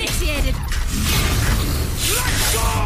initiated. Let's go!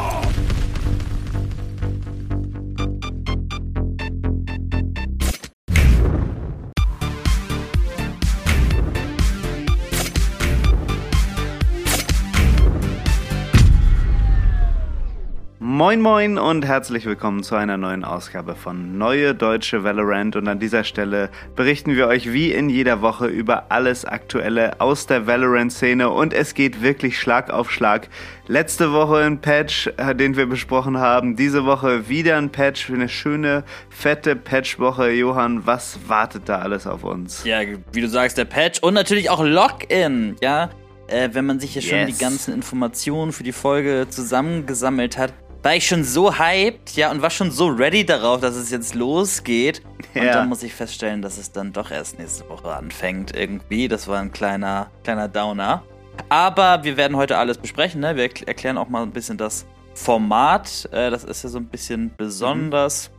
Moin Moin und herzlich willkommen zu einer neuen Ausgabe von Neue Deutsche Valorant und an dieser Stelle berichten wir euch wie in jeder Woche über alles Aktuelle aus der Valorant-Szene und es geht wirklich Schlag auf Schlag. Letzte Woche ein Patch, äh, den wir besprochen haben, diese Woche wieder ein Patch für eine schöne, fette Patchwoche. Johann, was wartet da alles auf uns? Ja, wie du sagst, der Patch und natürlich auch Login, ja. Äh, wenn man sich hier schon Yes. die ganzen Informationen für die Folge zusammengesammelt hat, war ich schon so hyped, ja, und war schon so ready darauf, dass es jetzt losgeht. Und Ja. dann muss ich feststellen, dass es dann doch erst nächste Woche anfängt irgendwie. Das war ein kleiner, kleiner Downer. Aber wir werden heute alles besprechen, ne? Wir erkl- erklären auch mal ein bisschen das Format. Äh, das ist ja so ein bisschen besonders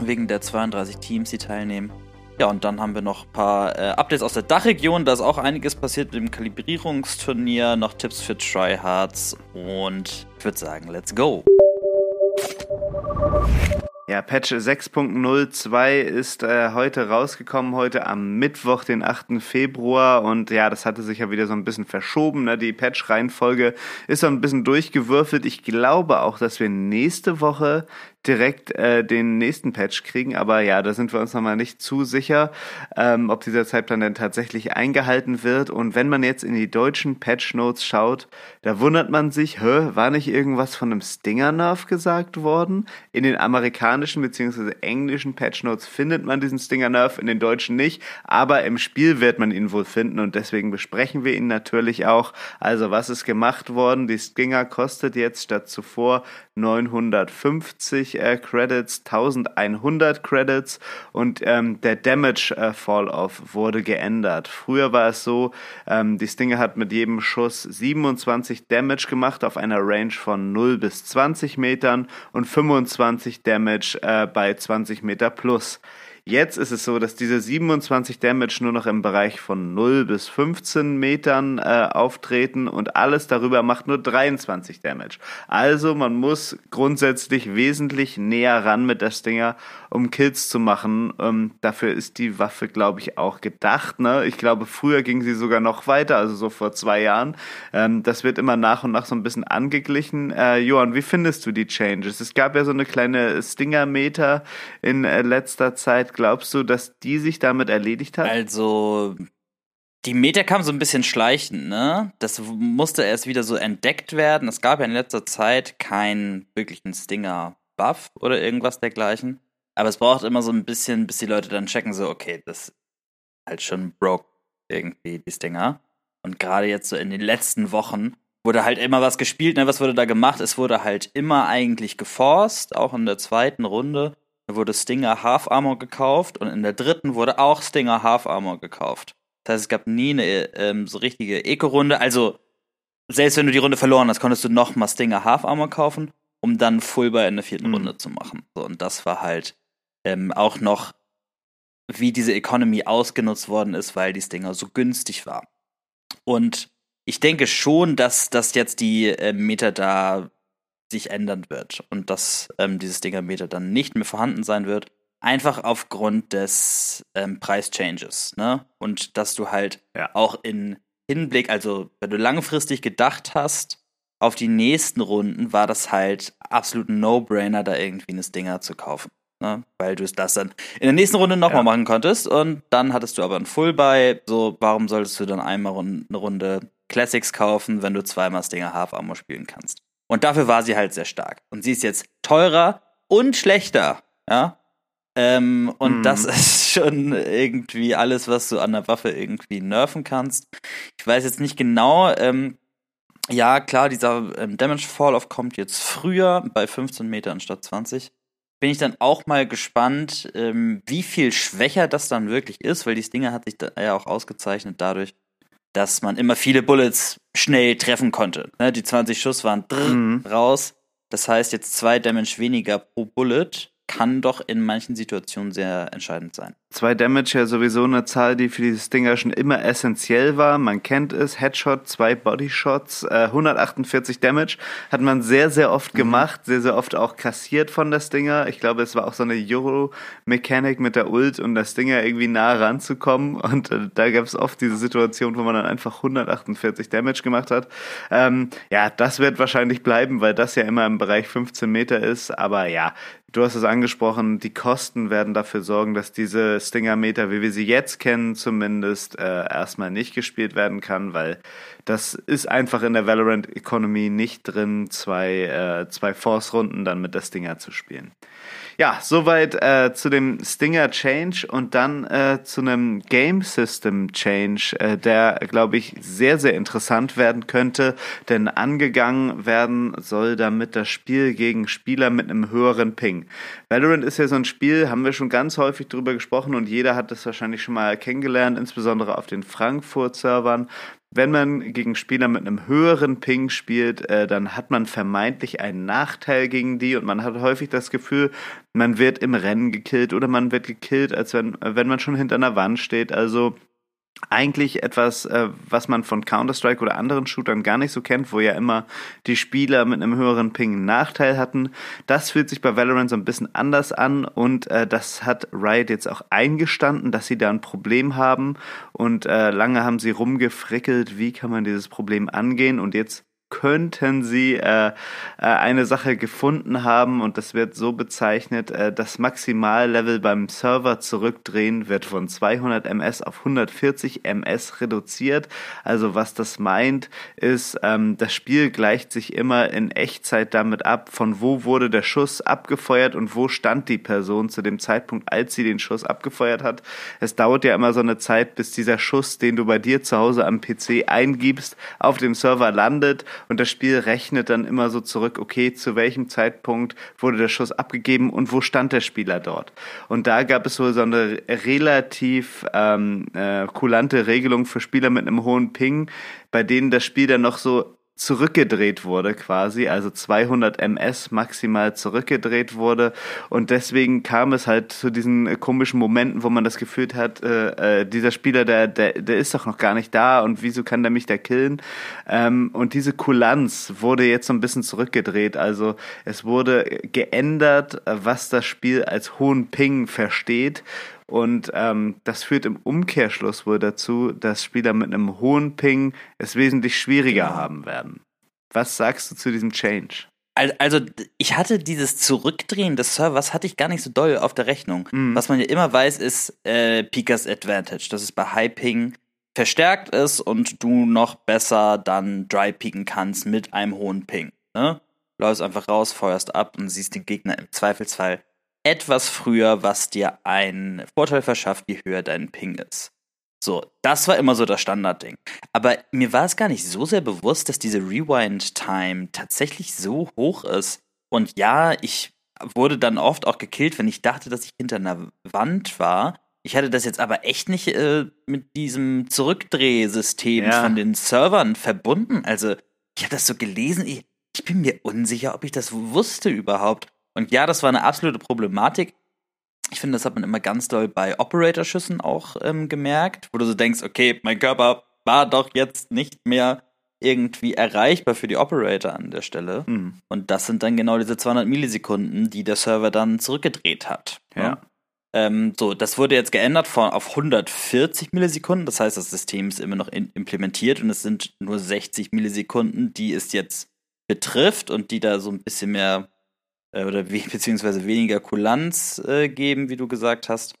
wegen der 32 Teams, die teilnehmen. Ja, und dann haben wir noch ein paar äh, Updates aus der Dachregion. Da ist auch einiges passiert mit dem Kalibrierungsturnier, noch Tipps für Tryhards und ich würde sagen, let's go. Ja, Patch 6.02 ist äh, heute rausgekommen, heute am Mittwoch, den 8. Februar. Und ja, das hatte sich ja wieder so ein bisschen verschoben. Ne? Die Patch-Reihenfolge ist so ein bisschen durchgewürfelt. Ich glaube auch, dass wir nächste Woche direkt äh, den nächsten Patch kriegen. Aber ja, da sind wir uns nochmal nicht zu sicher, ähm, ob dieser Zeitplan denn tatsächlich eingehalten wird. Und wenn man jetzt in die deutschen Patch-Notes schaut, da wundert man sich, hä, war nicht irgendwas von einem Stinger-Nerf gesagt worden? In den amerikanischen bzw. englischen Patch-Notes findet man diesen Stinger-Nerf, in den deutschen nicht. Aber im Spiel wird man ihn wohl finden und deswegen besprechen wir ihn natürlich auch. Also was ist gemacht worden? Die Stinger kostet jetzt statt zuvor 950 äh, Credits, 1100 Credits und ähm, der Damage äh, Fall-Off wurde geändert. Früher war es so, ähm, die Stinger hat mit jedem Schuss 27 Damage gemacht auf einer Range von 0 bis 20 Metern und 25 Damage äh, bei 20 Meter plus. Jetzt ist es so, dass diese 27 Damage nur noch im Bereich von 0 bis 15 Metern äh, auftreten und alles darüber macht nur 23 Damage. Also man muss grundsätzlich wesentlich näher ran mit der Stinger, um Kills zu machen. Ähm, dafür ist die Waffe, glaube ich, auch gedacht. Ne? Ich glaube, früher ging sie sogar noch weiter, also so vor zwei Jahren. Ähm, das wird immer nach und nach so ein bisschen angeglichen. Äh, Johann, wie findest du die Changes? Es gab ja so eine kleine Stinger-Meter in äh, letzter Zeit. Glaubst du, dass die sich damit erledigt hat? Also, die Meta kam so ein bisschen schleichend, ne? Das musste erst wieder so entdeckt werden. Es gab ja in letzter Zeit keinen wirklichen Stinger-Buff oder irgendwas dergleichen. Aber es braucht immer so ein bisschen, bis die Leute dann checken, so, okay, das ist halt schon broke irgendwie, die Stinger. Und gerade jetzt so in den letzten Wochen wurde halt immer was gespielt, ne? Was wurde da gemacht? Es wurde halt immer eigentlich geforst, auch in der zweiten Runde. Da wurde Stinger Half Armor gekauft und in der dritten wurde auch Stinger Half Armor gekauft. Das heißt, es gab nie eine ähm, so richtige Eco-Runde. Also, selbst wenn du die Runde verloren hast, konntest du noch mal Stinger Half Armor kaufen, um dann Fullbar in der vierten Mhm. Runde zu machen. So, und das war halt ähm, auch noch, wie diese Economy ausgenutzt worden ist, weil die Stinger so günstig war. Und ich denke schon, dass, dass jetzt die äh, Meter da sich ändern wird und dass ähm, dieses Dingermeter dann nicht mehr vorhanden sein wird. Einfach aufgrund des ähm, Preischanges, ne? Und dass du halt Ja. auch in Hinblick, also wenn du langfristig gedacht hast, auf die nächsten Runden war das halt absolut ein No-Brainer, da irgendwie eine Stinger zu kaufen. Ne? Weil du es das dann in der nächsten Runde nochmal Ja. machen konntest und dann hattest du aber ein Full-Buy. So, warum solltest du dann einmal eine Runde Classics kaufen, wenn du zweimal Stinger Half Armor spielen kannst? Und dafür war sie halt sehr stark. Und sie ist jetzt teurer und schlechter, ja. Ähm, und Mhm. das ist schon irgendwie alles, was du an der Waffe irgendwie nerven kannst. Ich weiß jetzt nicht genau, ähm, ja, klar, dieser ähm, Damage Fall-Off kommt jetzt früher bei 15 Metern statt 20. Bin ich dann auch mal gespannt, ähm, wie viel schwächer das dann wirklich ist, weil die Stinger hat sich da ja auch ausgezeichnet dadurch, dass man immer viele Bullets schnell treffen konnte. Ne, die 20 Schuss waren Mhm. raus. Das heißt, jetzt zwei Damage weniger pro Bullet kann doch in manchen Situationen sehr entscheidend sein. Zwei Damage ja sowieso eine Zahl, die für die Stinger schon immer essentiell war. Man kennt es, Headshot, zwei Bodyshots, äh, 148 Damage hat man sehr, sehr oft mhm. gemacht, sehr, sehr oft auch kassiert von der Stinger. Ich glaube, es war auch so eine Euro-Mechanik mit der Ult und der Stinger irgendwie nah ranzukommen und äh, da gab es oft diese Situation, wo man dann einfach 148 Damage gemacht hat. Ähm, ja, das wird wahrscheinlich bleiben, weil das ja immer im Bereich 15 Meter ist, aber ja, Du hast es angesprochen, die Kosten werden dafür sorgen, dass diese Stinger-Meter, wie wir sie jetzt kennen, zumindest äh, erstmal nicht gespielt werden kann, weil das ist einfach in der Valorant-Economy nicht drin, zwei, äh, zwei Force-Runden dann mit der Stinger zu spielen. Ja, soweit äh, zu dem Stinger Change und dann äh, zu einem Game System Change, äh, der, glaube ich, sehr, sehr interessant werden könnte, denn angegangen werden soll damit das Spiel gegen Spieler mit einem höheren Ping. Valorant ist ja so ein Spiel, haben wir schon ganz häufig drüber gesprochen und jeder hat es wahrscheinlich schon mal kennengelernt, insbesondere auf den Frankfurt-Servern, wenn man gegen Spieler mit einem höheren Ping spielt, äh, dann hat man vermeintlich einen Nachteil gegen die und man hat häufig das Gefühl, man wird im Rennen gekillt oder man wird gekillt, als wenn, wenn man schon hinter einer Wand steht. Also eigentlich etwas, äh, was man von Counter-Strike oder anderen Shootern gar nicht so kennt, wo ja immer die Spieler mit einem höheren Ping einen Nachteil hatten. Das fühlt sich bei Valorant so ein bisschen anders an und äh, das hat Riot jetzt auch eingestanden, dass sie da ein Problem haben und äh, lange haben sie rumgefrickelt, wie kann man dieses Problem angehen und jetzt könnten sie äh, äh, eine Sache gefunden haben und das wird so bezeichnet, äh, das Maximallevel beim Server zurückdrehen wird von 200 ms auf 140 ms reduziert. Also was das meint, ist, ähm, das Spiel gleicht sich immer in Echtzeit damit ab, von wo wurde der Schuss abgefeuert und wo stand die Person zu dem Zeitpunkt, als sie den Schuss abgefeuert hat. Es dauert ja immer so eine Zeit, bis dieser Schuss, den du bei dir zu Hause am PC eingibst, auf dem Server landet und das Spiel rechnet dann immer so zurück, okay, zu welchem Zeitpunkt wurde der Schuss abgegeben und wo stand der Spieler dort. Und da gab es so eine relativ ähm, äh, kulante Regelung für Spieler mit einem hohen Ping, bei denen das Spiel dann noch so zurückgedreht wurde quasi, also 200 ms maximal zurückgedreht wurde. Und deswegen kam es halt zu diesen äh, komischen Momenten, wo man das Gefühl hat, äh, äh, dieser Spieler, der, der, der ist doch noch gar nicht da und wieso kann der mich da killen? Ähm, und diese Kulanz wurde jetzt so ein bisschen zurückgedreht, also es wurde geändert, was das Spiel als hohen Ping versteht und ähm, das führt im Umkehrschluss wohl dazu, dass Spieler mit einem hohen Ping es wesentlich schwieriger genau. haben werden. Was sagst du zu diesem Change? Also, ich hatte dieses Zurückdrehen des Servers hatte ich gar nicht so doll auf der Rechnung. Mhm. Was man ja immer weiß, ist äh, Pikas Advantage, dass es bei High Ping verstärkt ist und du noch besser dann Dry Picken kannst mit einem hohen Ping. Ne? Läufst einfach raus, feuerst ab und siehst den Gegner im Zweifelsfall etwas früher, was dir einen Vorteil verschafft, je höher dein Ping ist. So, das war immer so das Standardding. Aber mir war es gar nicht so sehr bewusst, dass diese Rewind-Time tatsächlich so hoch ist. Und ja, ich wurde dann oft auch gekillt, wenn ich dachte, dass ich hinter einer Wand war. Ich hatte das jetzt aber echt nicht äh, mit diesem Zurückdrehsystem ja. von den Servern verbunden. Also, ich habe das so gelesen. Ich, ich bin mir unsicher, ob ich das wusste überhaupt. Und ja, das war eine absolute Problematik. Ich finde, das hat man immer ganz doll bei Operator-Schüssen auch ähm, gemerkt, wo du so denkst, okay, mein Körper war doch jetzt nicht mehr irgendwie erreichbar für die Operator an der Stelle. Mhm. Und das sind dann genau diese 200 Millisekunden, die der Server dann zurückgedreht hat. Ja. ja. Ähm, so, das wurde jetzt geändert von, auf 140 Millisekunden. Das heißt, das System ist immer noch in, implementiert und es sind nur 60 Millisekunden, die es jetzt betrifft und die da so ein bisschen mehr äh, oder we beziehungsweise weniger Kulanz äh, geben, wie du gesagt hast.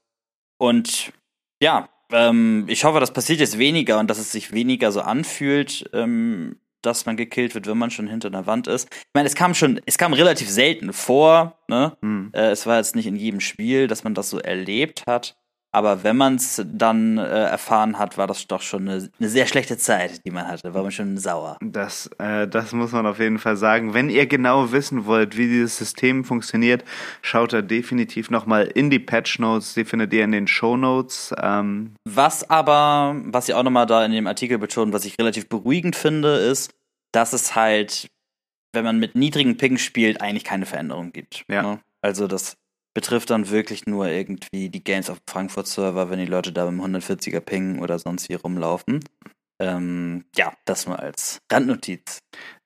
Und ja, ähm, ich hoffe, das passiert jetzt weniger und dass es sich weniger so anfühlt, ähm, dass man gekillt wird, wenn man schon hinter einer Wand ist. Ich meine, es kam schon, es kam relativ selten vor, ne? Hm. Äh, es war jetzt nicht in jedem Spiel, dass man das so erlebt hat. Aber wenn man es dann äh, erfahren hat, war das doch schon eine, eine, sehr schlechte Zeit, die man hatte. War man schon sauer. Das, äh, das muss man auf jeden Fall sagen. Wenn ihr genau wissen wollt, wie dieses System funktioniert, schaut da definitiv nochmal in die Patch Notes. Die findet ihr in den Show Notes. Ähm was aber, was ich auch nochmal da in dem Artikel betont, was ich relativ beruhigend finde, ist, dass es halt, wenn man mit niedrigen Ping spielt, eigentlich keine Veränderung gibt. Ja. Ne? Also das betrifft dann wirklich nur irgendwie die Games auf Frankfurt-Server, wenn die Leute da dem 140er Ping oder sonst wie rumlaufen. Ähm, ja, das nur als Randnotiz.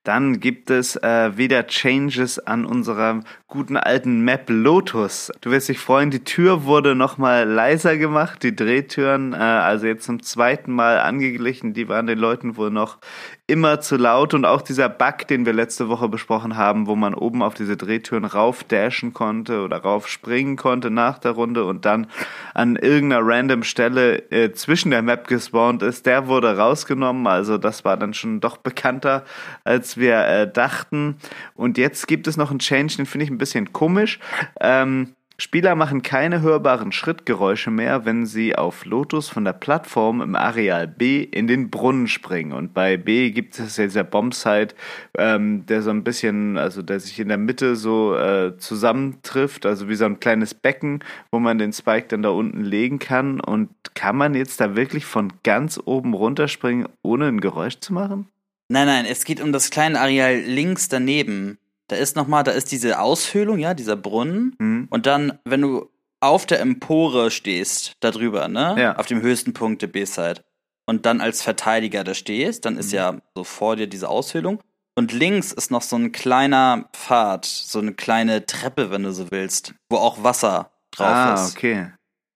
Dann gibt es äh, wieder Changes an unserer guten alten Map Lotus. Du wirst dich freuen, die Tür wurde nochmal leiser gemacht, die Drehtüren, äh, also jetzt zum zweiten Mal angeglichen. Die waren den Leuten wohl noch immer zu laut und auch dieser Bug, den wir letzte Woche besprochen haben, wo man oben auf diese Drehtüren raufdashen konnte oder raufspringen konnte nach der Runde und dann an irgendeiner random Stelle äh, zwischen der Map gespawnt ist, der wurde rausgenommen. Also das war dann schon doch bekannter, als wir äh, dachten. Und jetzt gibt es noch einen Change, den finde ich ein bisschen komisch. Ähm, Spieler machen keine hörbaren Schrittgeräusche mehr, wenn sie auf Lotus von der Plattform im Areal B in den Brunnen springen. Und bei B gibt es ja dieser Bombsite, ähm, der so ein bisschen, also der sich in der Mitte so äh, zusammentrifft, also wie so ein kleines Becken, wo man den Spike dann da unten legen kann. Und kann man jetzt da wirklich von ganz oben runterspringen, ohne ein Geräusch zu machen? Nein, nein, es geht um das kleine Areal links daneben. Da ist nochmal, da ist diese Aushöhlung, ja, dieser Brunnen. Mhm. Und dann, wenn du auf der Empore stehst, da drüber, ne? Ja. Auf dem höchsten Punkt der B-Side. Und dann als Verteidiger da stehst, dann ist mhm. ja so vor dir diese Aushöhlung. Und links ist noch so ein kleiner Pfad, so eine kleine Treppe, wenn du so willst, wo auch Wasser drauf ah, ist. Ah, okay.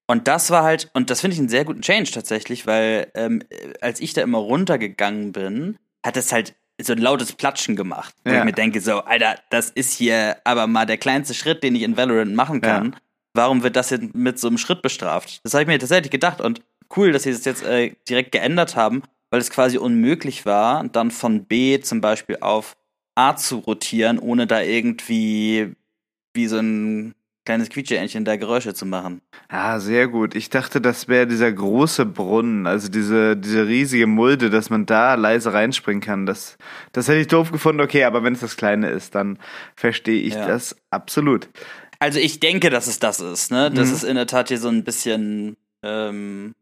Und das war halt, und das finde ich einen sehr guten Change tatsächlich, weil ähm, als ich da immer runtergegangen bin, hat es halt so ein lautes Platschen gemacht. Wo ja. ich mir denke, so, Alter, das ist hier aber mal der kleinste Schritt, den ich in Valorant machen kann. Ja. Warum wird das jetzt mit so einem Schritt bestraft? Das habe ich mir tatsächlich gedacht und cool, dass sie das jetzt äh, direkt geändert haben, weil es quasi unmöglich war, dann von B zum Beispiel auf A zu rotieren, ohne da irgendwie wie so ein kleines Quietscheentchen da Geräusche zu machen. Ja, sehr gut. Ich dachte, das wäre dieser große Brunnen, also diese, diese riesige Mulde, dass man da leise reinspringen kann. Das, das hätte ich doof gefunden, okay, aber wenn es das Kleine ist, dann verstehe ich ja. das absolut. Also ich denke, dass es das ist, ne? Das mhm. ist in der Tat hier so ein bisschen ähm,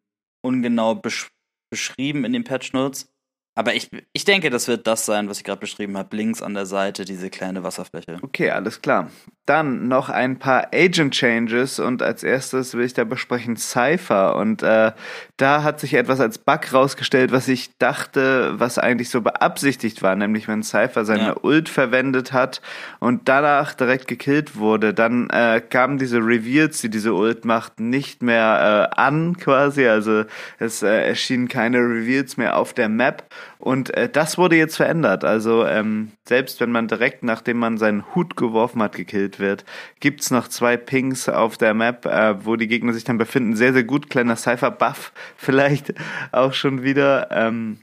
ungenau besch beschrieben in den Patch Notes. Aber ich, ich denke, das wird das sein, was ich gerade beschrieben habe. Links an der Seite, diese kleine Wasserfläche. Okay, alles klar. Dann noch ein paar Agent Changes und als erstes will ich da besprechen Cypher. Und äh, da hat sich etwas als Bug rausgestellt, was ich dachte, was eigentlich so beabsichtigt war, nämlich wenn Cypher seine ja. Ult verwendet hat und danach direkt gekillt wurde, dann äh, kamen diese Reveals, die diese Ult macht, nicht mehr äh, an quasi. Also es äh, erschienen keine Reveals mehr auf der Map. Und äh, das wurde jetzt verändert. Also ähm, selbst wenn man direkt, nachdem man seinen Hut geworfen hat, gekillt wird, gibt's noch zwei Pings auf der Map, äh, wo die Gegner sich dann befinden. Sehr, sehr gut. Kleiner Cypher-Buff vielleicht auch schon wieder. Ähm,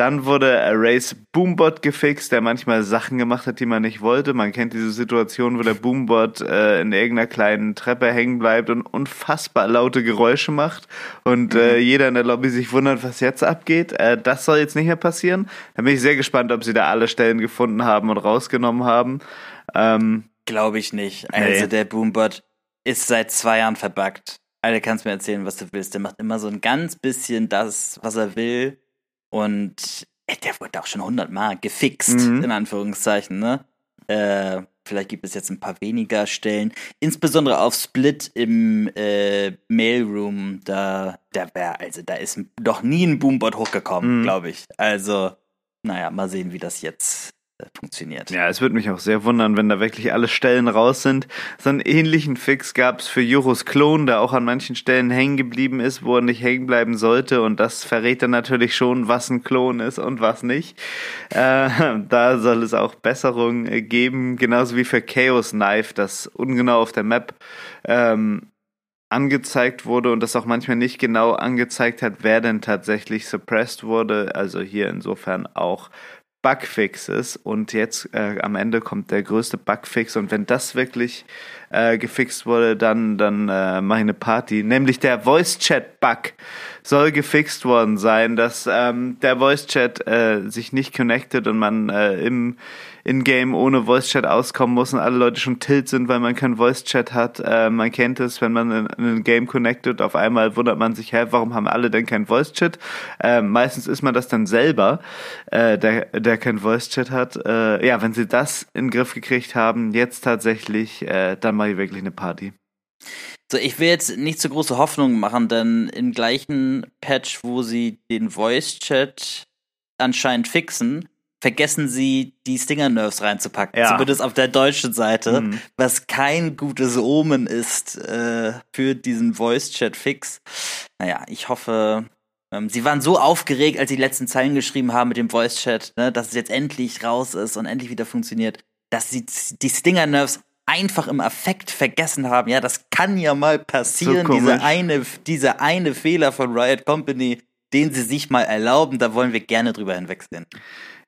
dann wurde Race Boombot gefixt, der manchmal Sachen gemacht hat, die man nicht wollte. Man kennt diese Situation, wo der Boombot äh, in irgendeiner kleinen Treppe hängen bleibt und unfassbar laute Geräusche macht und äh, mhm. äh, jeder in der Lobby sich wundert, was jetzt abgeht. Äh, das soll jetzt nicht mehr passieren. Da bin ich sehr gespannt, ob sie da alle Stellen gefunden haben und rausgenommen haben. Ähm, Glaube ich nicht. Also nee. der Boombot ist seit zwei Jahren verbuggt. Alter, kannst mir erzählen, was du willst. Der macht immer so ein ganz bisschen das, was er will und äh, der wurde auch schon hundertmal gefixt, mhm. in Anführungszeichen, ne? Äh, vielleicht gibt es jetzt ein paar weniger Stellen. Insbesondere auf Split im äh, Mailroom, da, da wäre, also da ist doch nie ein Boombot hochgekommen, mhm. glaube ich. Also, naja, mal sehen, wie das jetzt funktioniert. Ja, es würde mich auch sehr wundern, wenn da wirklich alle Stellen raus sind. So einen ähnlichen Fix gab es für Juros Klon, der auch an manchen Stellen hängen geblieben ist, wo er nicht hängen bleiben sollte. Und das verrät dann natürlich schon, was ein Klon ist und was nicht. Äh, da soll es auch Besserungen geben, genauso wie für Chaos Knife, das ungenau auf der Map ähm, angezeigt wurde und das auch manchmal nicht genau angezeigt hat, wer denn tatsächlich suppressed wurde. Also hier insofern auch Bugfixes und jetzt äh, am Ende kommt der größte Bugfix und wenn das wirklich äh, gefixt wurde, dann dann äh, mache ich eine Party. Nämlich der Voice Chat Bug soll gefixt worden sein, dass ähm, der Voice Chat äh, sich nicht connected und man äh, im in-game ohne Voice-Chat auskommen muss und alle Leute schon tilt sind, weil man keinen Voice-Chat hat. Äh, man kennt es, wenn man in, in ein Game connected, auf einmal wundert man sich, hä, warum haben alle denn keinen Voice-Chat? Äh, meistens ist man das dann selber, äh, der, der keinen Voice-Chat hat. Äh, ja, wenn sie das in den Griff gekriegt haben, jetzt tatsächlich, äh, dann mache ich wirklich eine Party. So, ich will jetzt nicht zu große Hoffnungen machen, denn im gleichen Patch, wo sie den Voice-Chat anscheinend fixen, vergessen sie, die Stinger-Nerves reinzupacken. Ja. Zumindest auf der deutschen Seite, Mhm. was kein gutes Omen ist äh, für diesen Voice-Chat-Fix. Naja, ich hoffe, ähm, sie waren so aufgeregt, als sie die letzten Zeilen geschrieben haben mit dem Voice-Chat, ne, dass es jetzt endlich raus ist und endlich wieder funktioniert, dass sie die Stinger-Nerves einfach im Affekt vergessen haben. Ja, das kann ja mal passieren, So diese komisch. eine, dieser eine Fehler von Riot Company, den sie sich mal erlauben, da wollen wir gerne drüber hinwegsehen.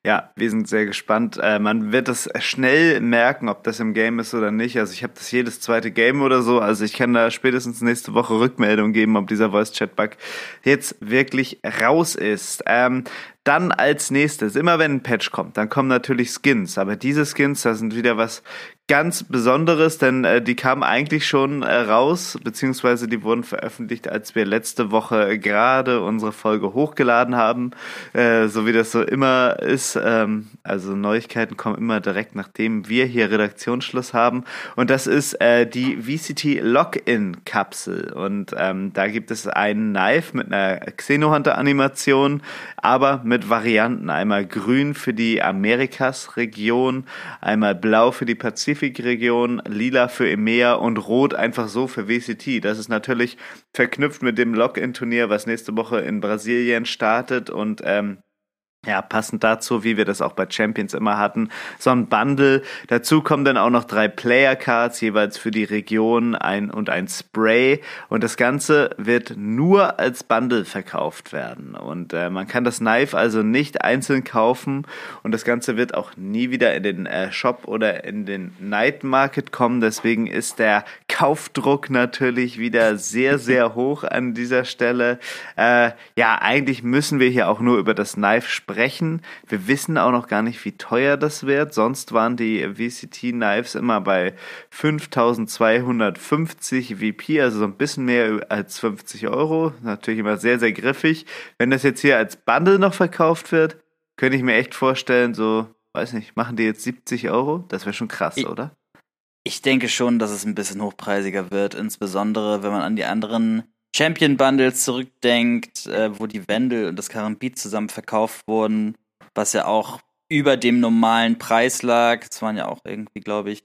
Ja, wir sind sehr gespannt. Äh, man wird es schnell merken, ob das im Game ist oder nicht. Also ich habe das jedes zweite Game oder so. Also ich kann da spätestens nächste Woche Rückmeldung geben, ob dieser Voice-Chat-Bug jetzt wirklich raus ist. Ähm, dann als nächstes, immer wenn ein Patch kommt, dann kommen natürlich Skins. Aber diese Skins, das sind wieder was ganz Besonderes, denn äh, die kamen eigentlich schon äh, raus, beziehungsweise die wurden veröffentlicht, als wir letzte Woche gerade unsere Folge hochgeladen haben, äh, so wie das so immer ist. Ähm, also Neuigkeiten kommen immer direkt nachdem wir hier Redaktionsschluss haben. Und das ist äh, die VCT Login-Kapsel. Und ähm, da gibt es einen Knife mit einer Xenohunter-Animation, aber mit Varianten. Einmal grün für die Amerikas-Region, einmal blau für die Pazifikregion, lila für EMEA und rot einfach so für WCT. Das ist natürlich verknüpft mit dem Login-Turnier, was nächste Woche in Brasilien startet und ähm, ja, passend dazu, wie wir das auch bei Champions immer hatten, so ein Bundle. Dazu kommen dann auch noch drei Player Cards, jeweils für die Region ein und ein Spray. Und das Ganze wird nur als Bundle verkauft werden. Und äh, man kann das Knife also nicht einzeln kaufen. Und das Ganze wird auch nie wieder in den äh, Shop oder in den Night Market kommen. Deswegen ist der Kaufdruck natürlich wieder sehr, sehr hoch an dieser Stelle. Äh, ja, eigentlich müssen wir hier auch nur über das Knife sprechen. Wir wissen auch noch gar nicht, wie teuer das wird. Sonst waren die VCT-Knives immer bei 5250 VP, also so ein bisschen mehr als 50 Euro. Natürlich immer sehr, sehr griffig. Wenn das jetzt hier als Bundle noch verkauft wird, könnte ich mir echt vorstellen, so, weiß nicht, machen die jetzt 70 Euro? Das wäre schon krass, Ich- oder? Ich denke schon, dass es ein bisschen hochpreisiger wird, insbesondere wenn man an die anderen Champion Bundles zurückdenkt, äh, wo die Wendel und das Karambit zusammen verkauft wurden, was ja auch über dem normalen Preis lag. Es waren ja auch irgendwie, glaube ich,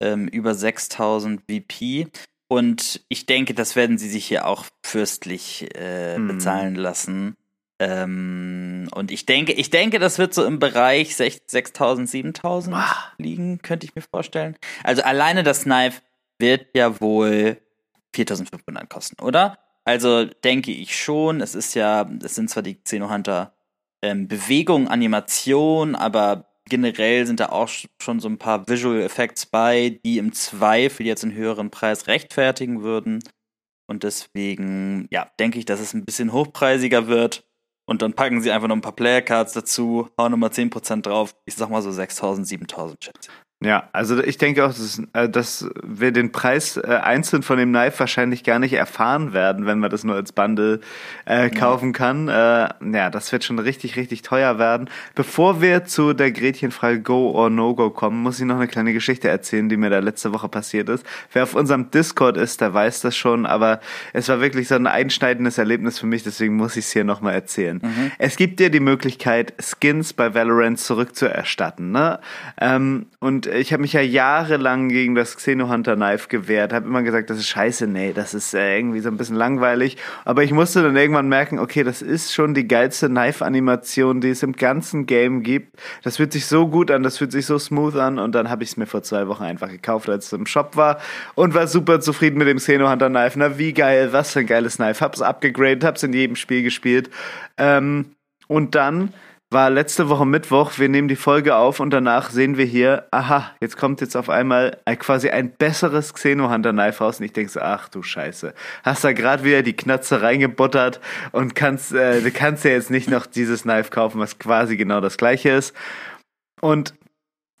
ähm, über 6000 VP. Und ich denke, das werden sie sich hier auch fürstlich äh, Hm. bezahlen lassen. Ähm, und ich denke, ich denke, das wird so im Bereich 6- 6000, 7000 Ah. liegen, könnte ich mir vorstellen. Also alleine das Knife wird ja wohl 4500 kosten, oder? Also denke ich schon. Es ist ja, es sind zwar die Xenohunter ähm, Bewegung, Animation, aber generell sind da auch sch- schon so ein paar Visual Effects bei, die im Zweifel jetzt einen höheren Preis rechtfertigen würden. Und deswegen, ja, denke ich, dass es ein bisschen hochpreisiger wird. Und dann packen sie einfach noch ein paar Player Cards dazu, hauen nochmal 10% drauf. Ich sag mal so 6000, 7000 schätze. Ja, also ich denke auch, dass, äh, dass wir den Preis äh, einzeln von dem Knife wahrscheinlich gar nicht erfahren werden, wenn man das nur als Bundle äh, kaufen kann. Äh, ja, das wird schon richtig, richtig teuer werden. Bevor wir zu der Gretchenfrage Go or No Go kommen, muss ich noch eine kleine Geschichte erzählen, die mir da letzte Woche passiert ist. Wer auf unserem Discord ist, der weiß das schon, aber es war wirklich so ein einschneidendes Erlebnis für mich, deswegen muss ich es hier nochmal erzählen. Es gibt dir die Möglichkeit, Skins bei Valorant zurückzuerstatten. Ne? Ähm, und ich habe mich ja jahrelang gegen das Xenohunter Knife gewehrt, habe immer gesagt, das ist scheiße, nee, das ist äh, irgendwie so ein bisschen langweilig. Aber ich musste dann irgendwann merken, okay, das ist schon die geilste Knife-Animation, die es im ganzen Game gibt. Das fühlt sich so gut an, das fühlt sich so smooth an und dann habe ich es mir vor zwei Wochen einfach gekauft, als es im Shop war und war super zufrieden mit dem Xenohunter Knife. Na, wie geil, was für ein geiles Knife. Hab's abgegradet, hab's in jedem Spiel gespielt. Ähm, und dann war letzte Woche Mittwoch, wir nehmen die Folge auf und danach sehen wir hier, aha, jetzt kommt jetzt auf einmal ein- quasi ein besseres Xenohunter Knife raus. Und ich denke so, ach du Scheiße, hast da gerade wieder die Knatze reingebuttert und kannst, äh, du kannst ja jetzt nicht noch dieses Knife kaufen, was quasi genau das gleiche ist. Und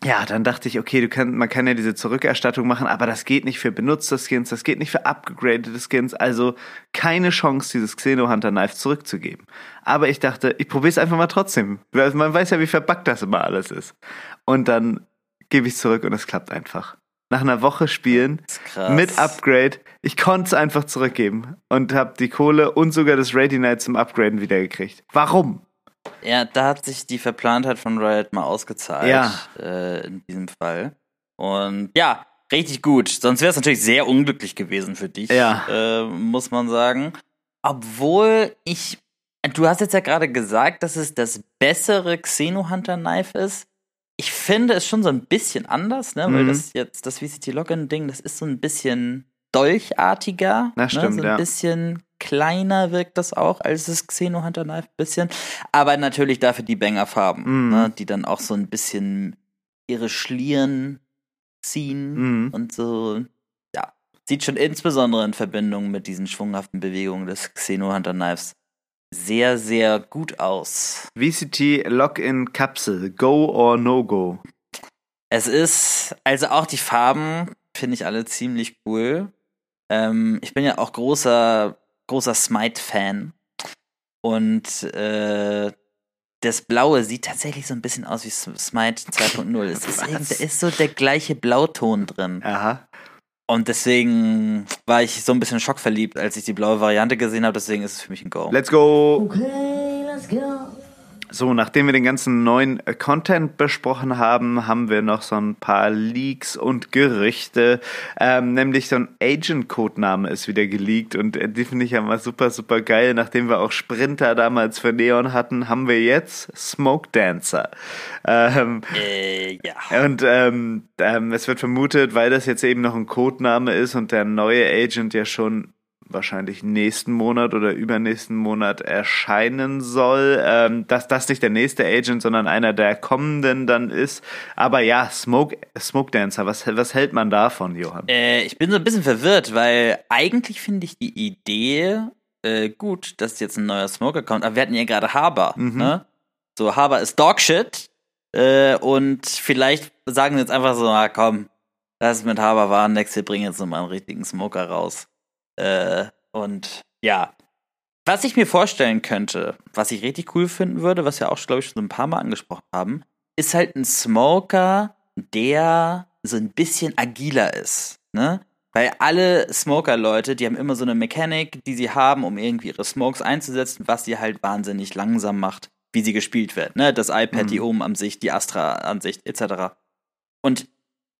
ja, dann dachte ich, okay, du kann, man kann ja diese Zurückerstattung machen, aber das geht nicht für benutzte Skins, das geht nicht für upgradete Skins, also keine Chance, dieses Xenohunter Knife zurückzugeben. Aber ich dachte, ich probiere es einfach mal trotzdem. weil Man weiß ja, wie verbuggt das immer alles ist. Und dann gebe ich zurück und es klappt einfach. nach einer Woche spielen mit Upgrade. Ich konnte es einfach zurückgeben und habe die Kohle und sogar das Ready Night zum Upgraden wiedergekriegt. Warum? Ja, da hat sich die Verplantheit von Riot mal ausgezahlt. Ja. Äh, in diesem Fall. Und ja, richtig gut. Sonst wäre es natürlich sehr unglücklich gewesen für dich, Ja. äh, muss man sagen. Obwohl ich. Du hast jetzt ja gerade gesagt, dass es das bessere Xeno-Hunter Knife ist. Ich finde es schon so ein bisschen anders, ne? Weil Mhm. das jetzt, das VCT Login-Ding, das ist so ein bisschen dolchartiger. Das stimmt, ne? So ein ja. bisschen kleiner wirkt das auch als das Xeno Hunter Knife, bisschen. Aber natürlich dafür die Banger-Farben, Mhm. ne? Die dann auch so ein bisschen ihre Schlieren ziehen Mhm. und so. Ja, sieht schon insbesondere in Verbindung mit diesen schwunghaften Bewegungen des Xeno Hunter Knives sehr, sehr gut aus. VCT Login Kapsel, Go or No Go? Es ist, also auch die Farben finde ich alle ziemlich cool. Ähm, ich bin ja auch großer, großer Smite-Fan. Und äh, das Blaue sieht tatsächlich so ein bisschen aus wie Smite 2.0. Es ist, da ist so der gleiche Blauton drin. Aha. Und deswegen war ich so ein bisschen schockverliebt, als ich die blaue Variante gesehen habe. Deswegen ist es für mich ein Go. Let's go! Okay, let's go. So, nachdem wir den ganzen neuen äh, Content besprochen haben, haben wir noch so ein paar Leaks und Gerüchte. Ähm, nämlich so ein Agent-Codename ist wieder geleakt und äh, die finde ich ja mal super, super geil. Nachdem wir auch Sprinter damals für Neon hatten, haben wir jetzt Smoke Dancer. Ähm, Äh, ja. und ähm, ähm, es wird vermutet, weil das jetzt eben noch ein Codename ist und der neue Agent ja schon wahrscheinlich nächsten Monat oder übernächsten Monat erscheinen soll, ähm, dass das nicht der nächste Agent, sondern einer der kommenden dann ist. Aber ja, Smoke, Smoke Dancer, was, was hält man davon, Johann? Äh, ich bin so ein bisschen verwirrt, weil eigentlich finde ich die Idee äh, gut, dass jetzt ein neuer Smoker kommt. Aber wir hatten ja gerade Haber, Mhm. ne? So, Haber ist Dogshit. Äh, und vielleicht sagen sie jetzt einfach so, ah komm, das mit Haber war nix, wir bringen jetzt nochmal einen richtigen Smoker raus. Äh, und ja. Was ich mir vorstellen könnte, was ich richtig cool finden würde, was wir auch, glaube ich, schon ein paar Mal angesprochen haben, ist halt ein Smoker, der so ein bisschen agiler ist. Ne? Weil alle Smoker-Leute, die haben immer so eine Mechanik, die sie haben, um irgendwie ihre Smokes einzusetzen, was sie halt wahnsinnig langsam macht, wie sie gespielt wird. Ne? Das iPad, Mhm. die Ohm-Ansicht, die Astra-Ansicht, etc. Und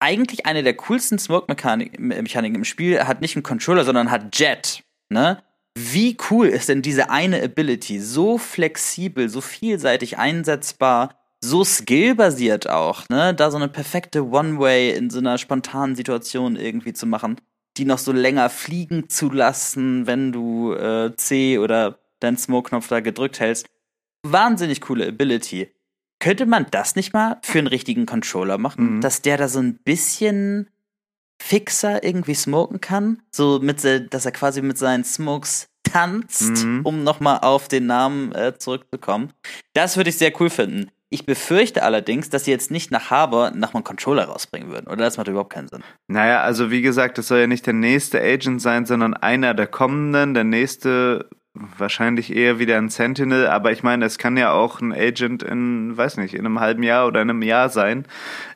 eigentlich eine der coolsten Smoke-Mechaniken im Spiel hat nicht einen Controller, sondern hat Jet. Ne? Wie cool ist denn diese eine Ability? So flexibel, so vielseitig einsetzbar, so skillbasiert auch, ne? Da so eine perfekte One-Way in so einer spontanen Situation irgendwie zu machen, die noch so länger fliegen zu lassen, wenn du äh, C oder deinen Smoke-Knopf da gedrückt hältst. Wahnsinnig coole Ability. Könnte man das nicht mal für einen richtigen Controller machen? Mhm. Dass der da so ein bisschen fixer irgendwie smoken kann? So mit, dass er quasi mit seinen Smokes tanzt, Mhm. um nochmal auf den Namen äh, zurückzukommen. Das würde ich sehr cool finden. Ich befürchte allerdings, dass sie jetzt nicht nach Harbor noch mal einen Controller rausbringen würden. Oder das macht überhaupt keinen Sinn. Naja, also wie gesagt, das soll ja nicht der nächste Agent sein, sondern einer der kommenden. Der nächste wahrscheinlich eher wieder ein Sentinel, aber ich meine, es kann ja auch ein Agent in, weiß nicht, in einem halben Jahr oder in einem Jahr sein.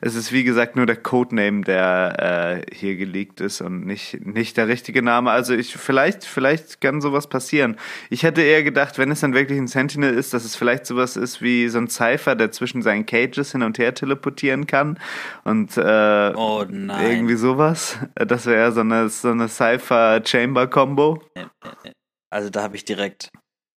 Es ist wie gesagt nur der Codename, der äh, hier geleakt ist und nicht, nicht der richtige Name. Also ich, vielleicht, vielleicht kann sowas passieren. Ich hätte eher gedacht, wenn es dann wirklich ein Sentinel ist, dass es vielleicht sowas ist wie so ein Cypher, der zwischen seinen Cages hin und her teleportieren kann und äh, Oh irgendwie sowas. Das wäre so eine, so eine Cypher-Chamber-Combo. Also da habe ich direkt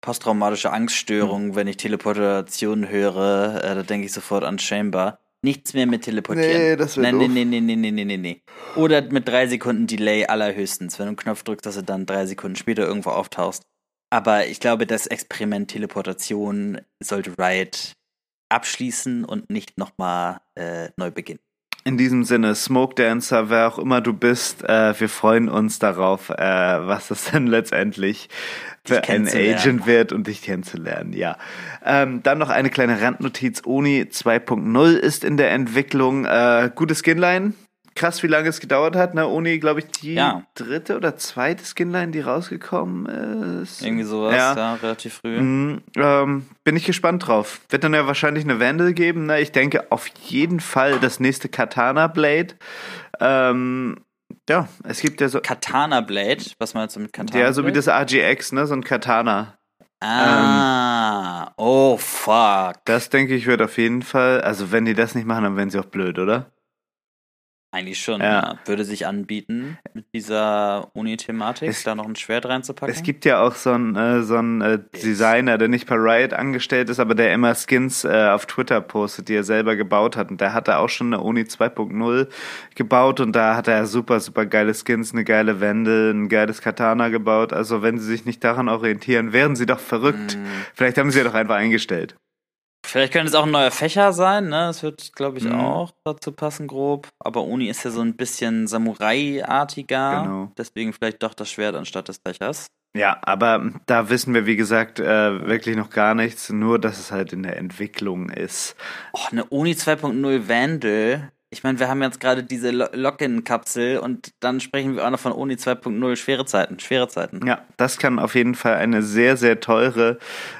posttraumatische Angststörungen, wenn ich Teleportation höre. Äh, da denke ich sofort an Chamber. Nichts mehr mit teleportieren. Nee, das wär Nein, nee, doof. nee, nee, nee, nee, nee, nee, nee. Oder mit drei Sekunden Delay allerhöchstens. Wenn du einen Knopf drückst, dass du dann drei Sekunden später irgendwo auftauchst. Aber ich glaube, das Experiment Teleportation sollte Riot abschließen und nicht nochmal äh, neu beginnen. In diesem Sinne, Smoke Dancer, wer auch immer du bist, äh, wir freuen uns darauf, äh, was das denn letztendlich für ein. Agent wird und dich kennenzulernen, ja. Ähm, dann noch eine kleine Randnotiz. Oni 2.0 ist in der Entwicklung. Äh, gute Skinline. Krass, wie lange es gedauert hat. Ne? Oni, glaube ich, die Ja. dritte oder zweite Skinline, die rausgekommen ist. Irgendwie sowas, Ja. ja, relativ früh. Mhm, ähm, bin ich gespannt drauf. Wird dann ja wahrscheinlich eine Vandal geben. Ne? Ich denke auf jeden Fall das nächste Katana Blade. Ähm, ja, es gibt ja so. Katana Blade, was meinst du mit Katana? Ja, so wie das RGX, ne? So ein Katana. Ah, oh fuck. Das denke ich wird auf jeden Fall. Also, wenn die das nicht machen, dann wären sie auch blöd, oder? Eigentlich schon, Ja. ja. Würde sich anbieten, mit dieser Uni-Thematik da noch ein Schwert reinzupacken. Es gibt ja auch so einen, äh, so einen äh, Designer, der nicht bei Riot angestellt ist, aber der immer Skins äh, auf Twitter postet, die er selber gebaut hat. Und der hat da auch schon eine Uni 2.0 gebaut und da hat er super, super geile Skins, eine geile Wende, ein geiles Katana gebaut. Also wenn sie sich nicht daran orientieren, wären sie doch verrückt. Mm. Vielleicht haben sie ja doch einfach eingestellt. Vielleicht könnte es auch ein neuer Fächer sein, ne? Das wird, glaube ich, Mhm. auch dazu passen, grob. Aber Uni ist ja so ein bisschen Samurai-artiger. Genau. Deswegen vielleicht doch das Schwert anstatt des Fächers. Ja, aber da wissen wir, wie gesagt, äh, wirklich noch gar nichts, nur dass es halt in der Entwicklung ist. Oh, eine Uni 2.0 Vandal. Ich meine, wir haben jetzt gerade diese Lo- Login-Kapsel und dann sprechen wir auch noch von Uni 2.0 schwere Zeiten, schwere Zeiten. Ja, das kann auf jeden Fall eine sehr, sehr teure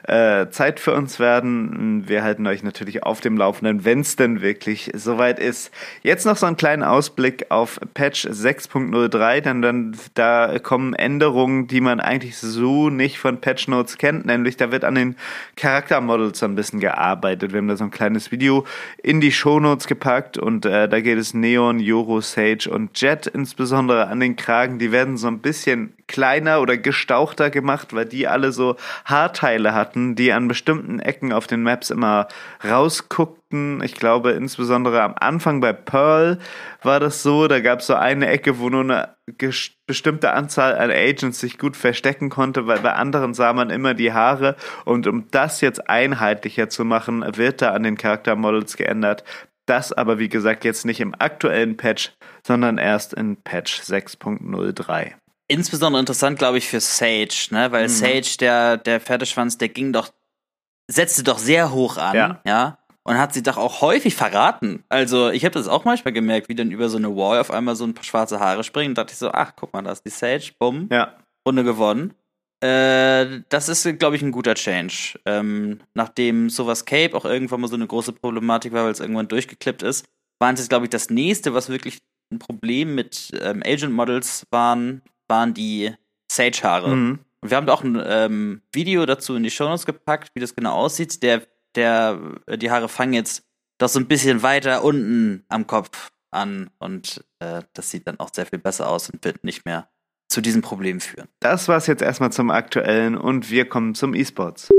äh, Zeit für uns werden. Wir halten euch natürlich auf dem Laufenden, wenn es denn wirklich soweit ist. Jetzt noch so einen kleinen Ausblick auf Patch 6.03, denn dann da kommen Änderungen, die man eigentlich so nicht von Patch Notes kennt, nämlich da wird an den Charaktermodels so ein bisschen gearbeitet. Wir haben da so ein kleines Video in die Shownotes gepackt und äh, da geht es Neon, Yoro, Sage und Jet insbesondere an den Kragen. Die werden so ein bisschen kleiner oder gestauchter gemacht, weil die alle so Haarteile hatten, die an bestimmten Ecken auf den Maps immer rausguckten. Ich glaube insbesondere am Anfang bei Pearl war das so, da gab es so eine Ecke, wo nur eine bestimmte Anzahl an Agents sich gut verstecken konnte, weil bei anderen sah man immer die Haare und um das jetzt einheitlicher zu machen, wird da an den Charaktermodels geändert. Das aber wie gesagt jetzt nicht im aktuellen Patch, sondern erst in Patch 6.03. Insbesondere interessant, glaube ich, für Sage, ne? Weil Mhm. Sage, der, der Pferdeschwanz, der ging doch, setzte doch sehr hoch an, Ja. ja. Und hat sie doch auch häufig verraten. Also, ich habe das auch manchmal gemerkt, wie dann über so eine Wall auf einmal so ein paar schwarze Haare springen. Und dachte ich so, ach, guck mal, da ist die Sage, bumm, Ja, Runde gewonnen. Äh, das ist, glaube ich, ein guter Change. Ähm, nachdem sowas Cape auch irgendwann mal so eine große Problematik war, weil es irgendwann durchgeklippt ist, waren es jetzt, glaube ich, das nächste, was wirklich ein Problem mit ähm, Agent Models waren, waren die Sage-Haare. mhm. Und wir haben auch ein ähm, Video dazu in die Shownotes gepackt, wie das genau aussieht. Der, der, äh, die Haare fangen jetzt doch so ein bisschen weiter unten am Kopf an und äh, das sieht dann auch sehr viel besser aus und wird nicht mehr zu diesem Problem führen. das war's jetzt erstmal zum aktuellen und wir kommen zum E-Sports.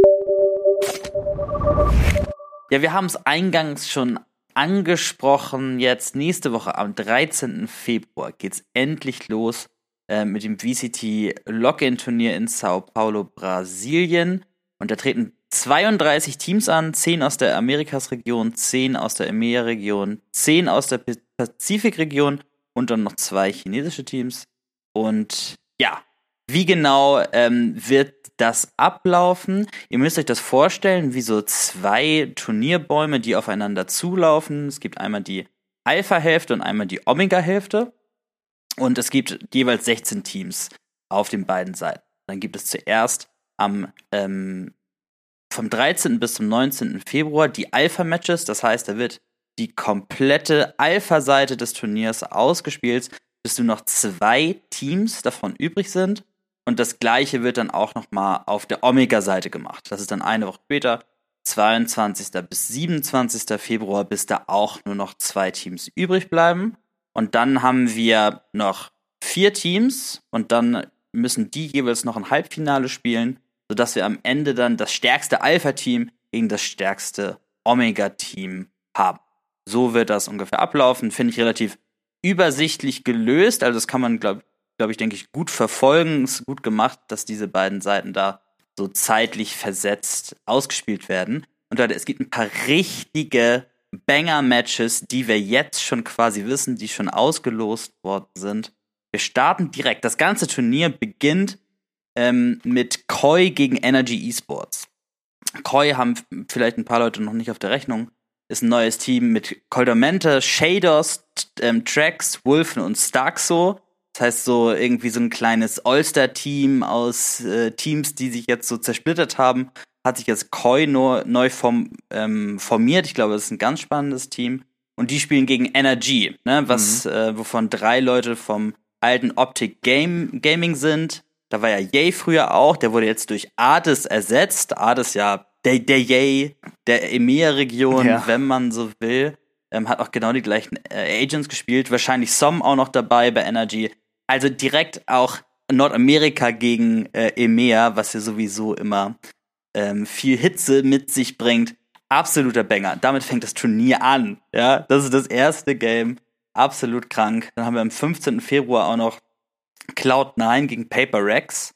Ja, wir haben es eingangs schon angesprochen. Jetzt nächste Woche am 13. Februar geht's endlich los äh, mit dem VCT Login-Turnier in Sao Paulo, Brasilien. Und da treten 32 Teams an, 10 aus der Amerikas-Region, 10 aus der EMEA-Region, 10 aus der P- Pazifik-Region und dann noch zwei chinesische Teams. Und ja, wie genau ähm, wird das ablaufen? Ihr müsst euch das vorstellen, wie so zwei Turnierbäume, die aufeinander zulaufen. Es gibt einmal die Alpha-Hälfte und einmal die Omega-Hälfte. Und es gibt jeweils 16 Teams auf den beiden Seiten. Dann gibt es zuerst am ähm, vom 13. bis zum 19. Februar die Alpha-Matches. Das heißt, da wird die komplette Alpha-Seite des Turniers ausgespielt, bis nur noch zwei Teams davon übrig sind. Und das gleiche wird dann auch nochmal auf der Omega-Seite gemacht. Das ist dann eine Woche später, 22. bis 27. Februar, bis da auch nur noch zwei Teams übrig bleiben. Und dann haben wir noch vier Teams und dann müssen die jeweils noch ein Halbfinale spielen, sodass wir am Ende dann das stärkste Alpha-Team gegen das stärkste Omega-Team haben. So wird das ungefähr ablaufen. Finde ich relativ übersichtlich gelöst. Also das kann man, glaube glaub ich, denke ich, gut verfolgen. Ist gut gemacht, dass diese beiden Seiten da so zeitlich versetzt ausgespielt werden. Und Leute, es gibt ein paar richtige Banger-Matches, die wir jetzt schon quasi wissen, die schon ausgelost worden sind. Wir starten direkt. Das ganze Turnier beginnt ähm, mit Koi gegen Energy Esports. Koi haben vielleicht ein paar Leute noch nicht auf der Rechnung. Ist ein neues Team mit Coldamente, Shaders, ähm, Trax, Wolfen und Starkso. Das heißt so irgendwie so ein kleines All-Star-Team aus äh, Teams, die sich jetzt so zersplittert haben, hat sich jetzt Koi nur neu form, ähm, formiert. Ich glaube, das ist ein ganz spannendes Team. Und die spielen gegen Energy, ne, was, mhm. äh, wovon drei Leute vom alten Optic Game, Gaming sind. Da war ja Yay früher auch, der wurde jetzt durch Ades ersetzt. Ades ja der, der Yay der EMEA-Region, ja. wenn man so will. Ähm, hat auch genau die gleichen äh, Agents gespielt. Wahrscheinlich Som auch noch dabei bei Energy. Also direkt auch Nordamerika gegen äh, EMEA, was ja sowieso immer ähm, viel Hitze mit sich bringt. Absoluter Banger. Damit fängt das Turnier an. Ja, das ist das erste Game. Absolut krank. Dann haben wir am 15. Februar auch noch Cloud9 gegen Paper Rex.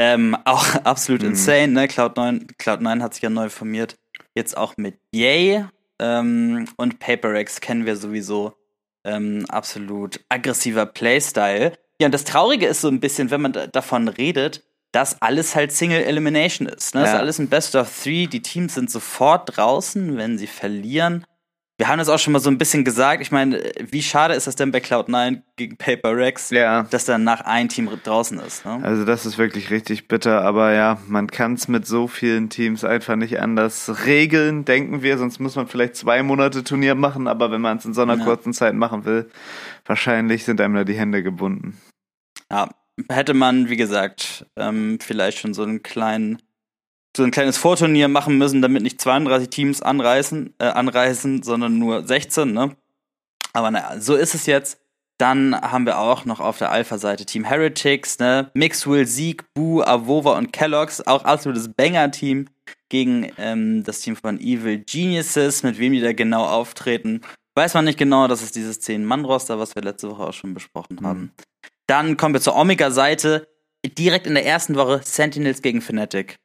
Ähm, auch absolut mhm. insane, ne? Cloud9, Cloud9 hat sich ja neu formiert. Jetzt auch mit Yay ähm, und Paper Rex kennen wir sowieso. Ähm, absolut aggressiver Playstyle. Ja, und das Traurige ist so ein bisschen, wenn man davon redet, dass alles halt Single Elimination ist. Ne? Ja. Das ist alles ein Best of Three. Die Teams sind sofort draußen, wenn sie verlieren. Wir haben das auch schon mal so ein bisschen gesagt. Ich meine, wie schade ist das denn bei Cloud9 gegen Paper Rex, ja. dass dann nach ein Team draußen ist? Ne? Also das ist wirklich richtig bitter, aber ja, man kann es mit so vielen Teams einfach nicht anders regeln, denken wir. Sonst muss man vielleicht zwei Monate Turnier machen, aber wenn man es in so einer ja. kurzen Zeit machen will, wahrscheinlich sind einem da die Hände gebunden. Ja, hätte man, wie gesagt, ähm, vielleicht schon so einen kleinen, so ein kleines Vorturnier machen müssen, damit nicht 32 Teams anreisen, äh, anreisen, sondern nur 16, ne? Aber naja, so ist es jetzt. Dann haben wir auch noch auf der Alpha-Seite Team Heretics, ne? Mixwell, Sieg, Boo, Avova und Kellogg's, auch absolutes Banger-Team gegen ähm, das Team von Evil Geniuses, mit wem die da genau auftreten. Weiß man nicht genau, das ist dieses 10-Mann-Roster, was wir letzte Woche auch schon besprochen haben. Mhm. Dann kommen wir zur Omega-Seite. Direkt in der ersten Woche Sentinels gegen Fnatic.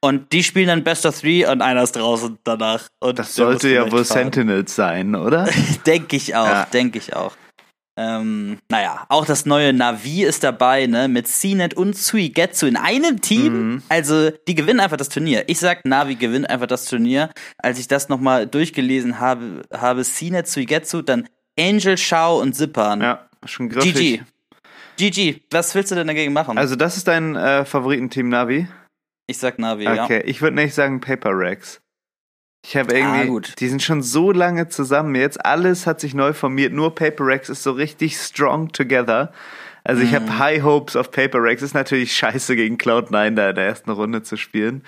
Und die spielen dann Best of Three und einer ist draußen danach. Und das sollte ja wohl fahren. Sentinels sein, oder? denke ich auch, ja. denke ich auch. Ähm, naja, auch das neue Navi ist dabei, ne, mit CNET und Suigetsu in einem Team. Mhm. Also, die gewinnen einfach das Turnier. Ich sag, Navi gewinnt einfach das Turnier. Als ich das nochmal durchgelesen habe, habe CNET, Suigetsu, dann Angel, Shao und Zippan. Ja, schon griffig. GG. GG, was willst du denn dagegen machen? Also, das ist dein äh, Favoritenteam Navi? Ich sag Navi, okay. ja. Okay, ich würde nicht sagen Paper Rex. Ich habe irgendwie, ah, gut. die sind schon so lange zusammen jetzt. Alles hat sich neu formiert. Nur Paper Rex ist so richtig strong together. Also ich mm. habe mhm. High Hopes auf Paper Rex. Ist natürlich scheiße gegen Cloud9 da in der ersten Runde zu spielen.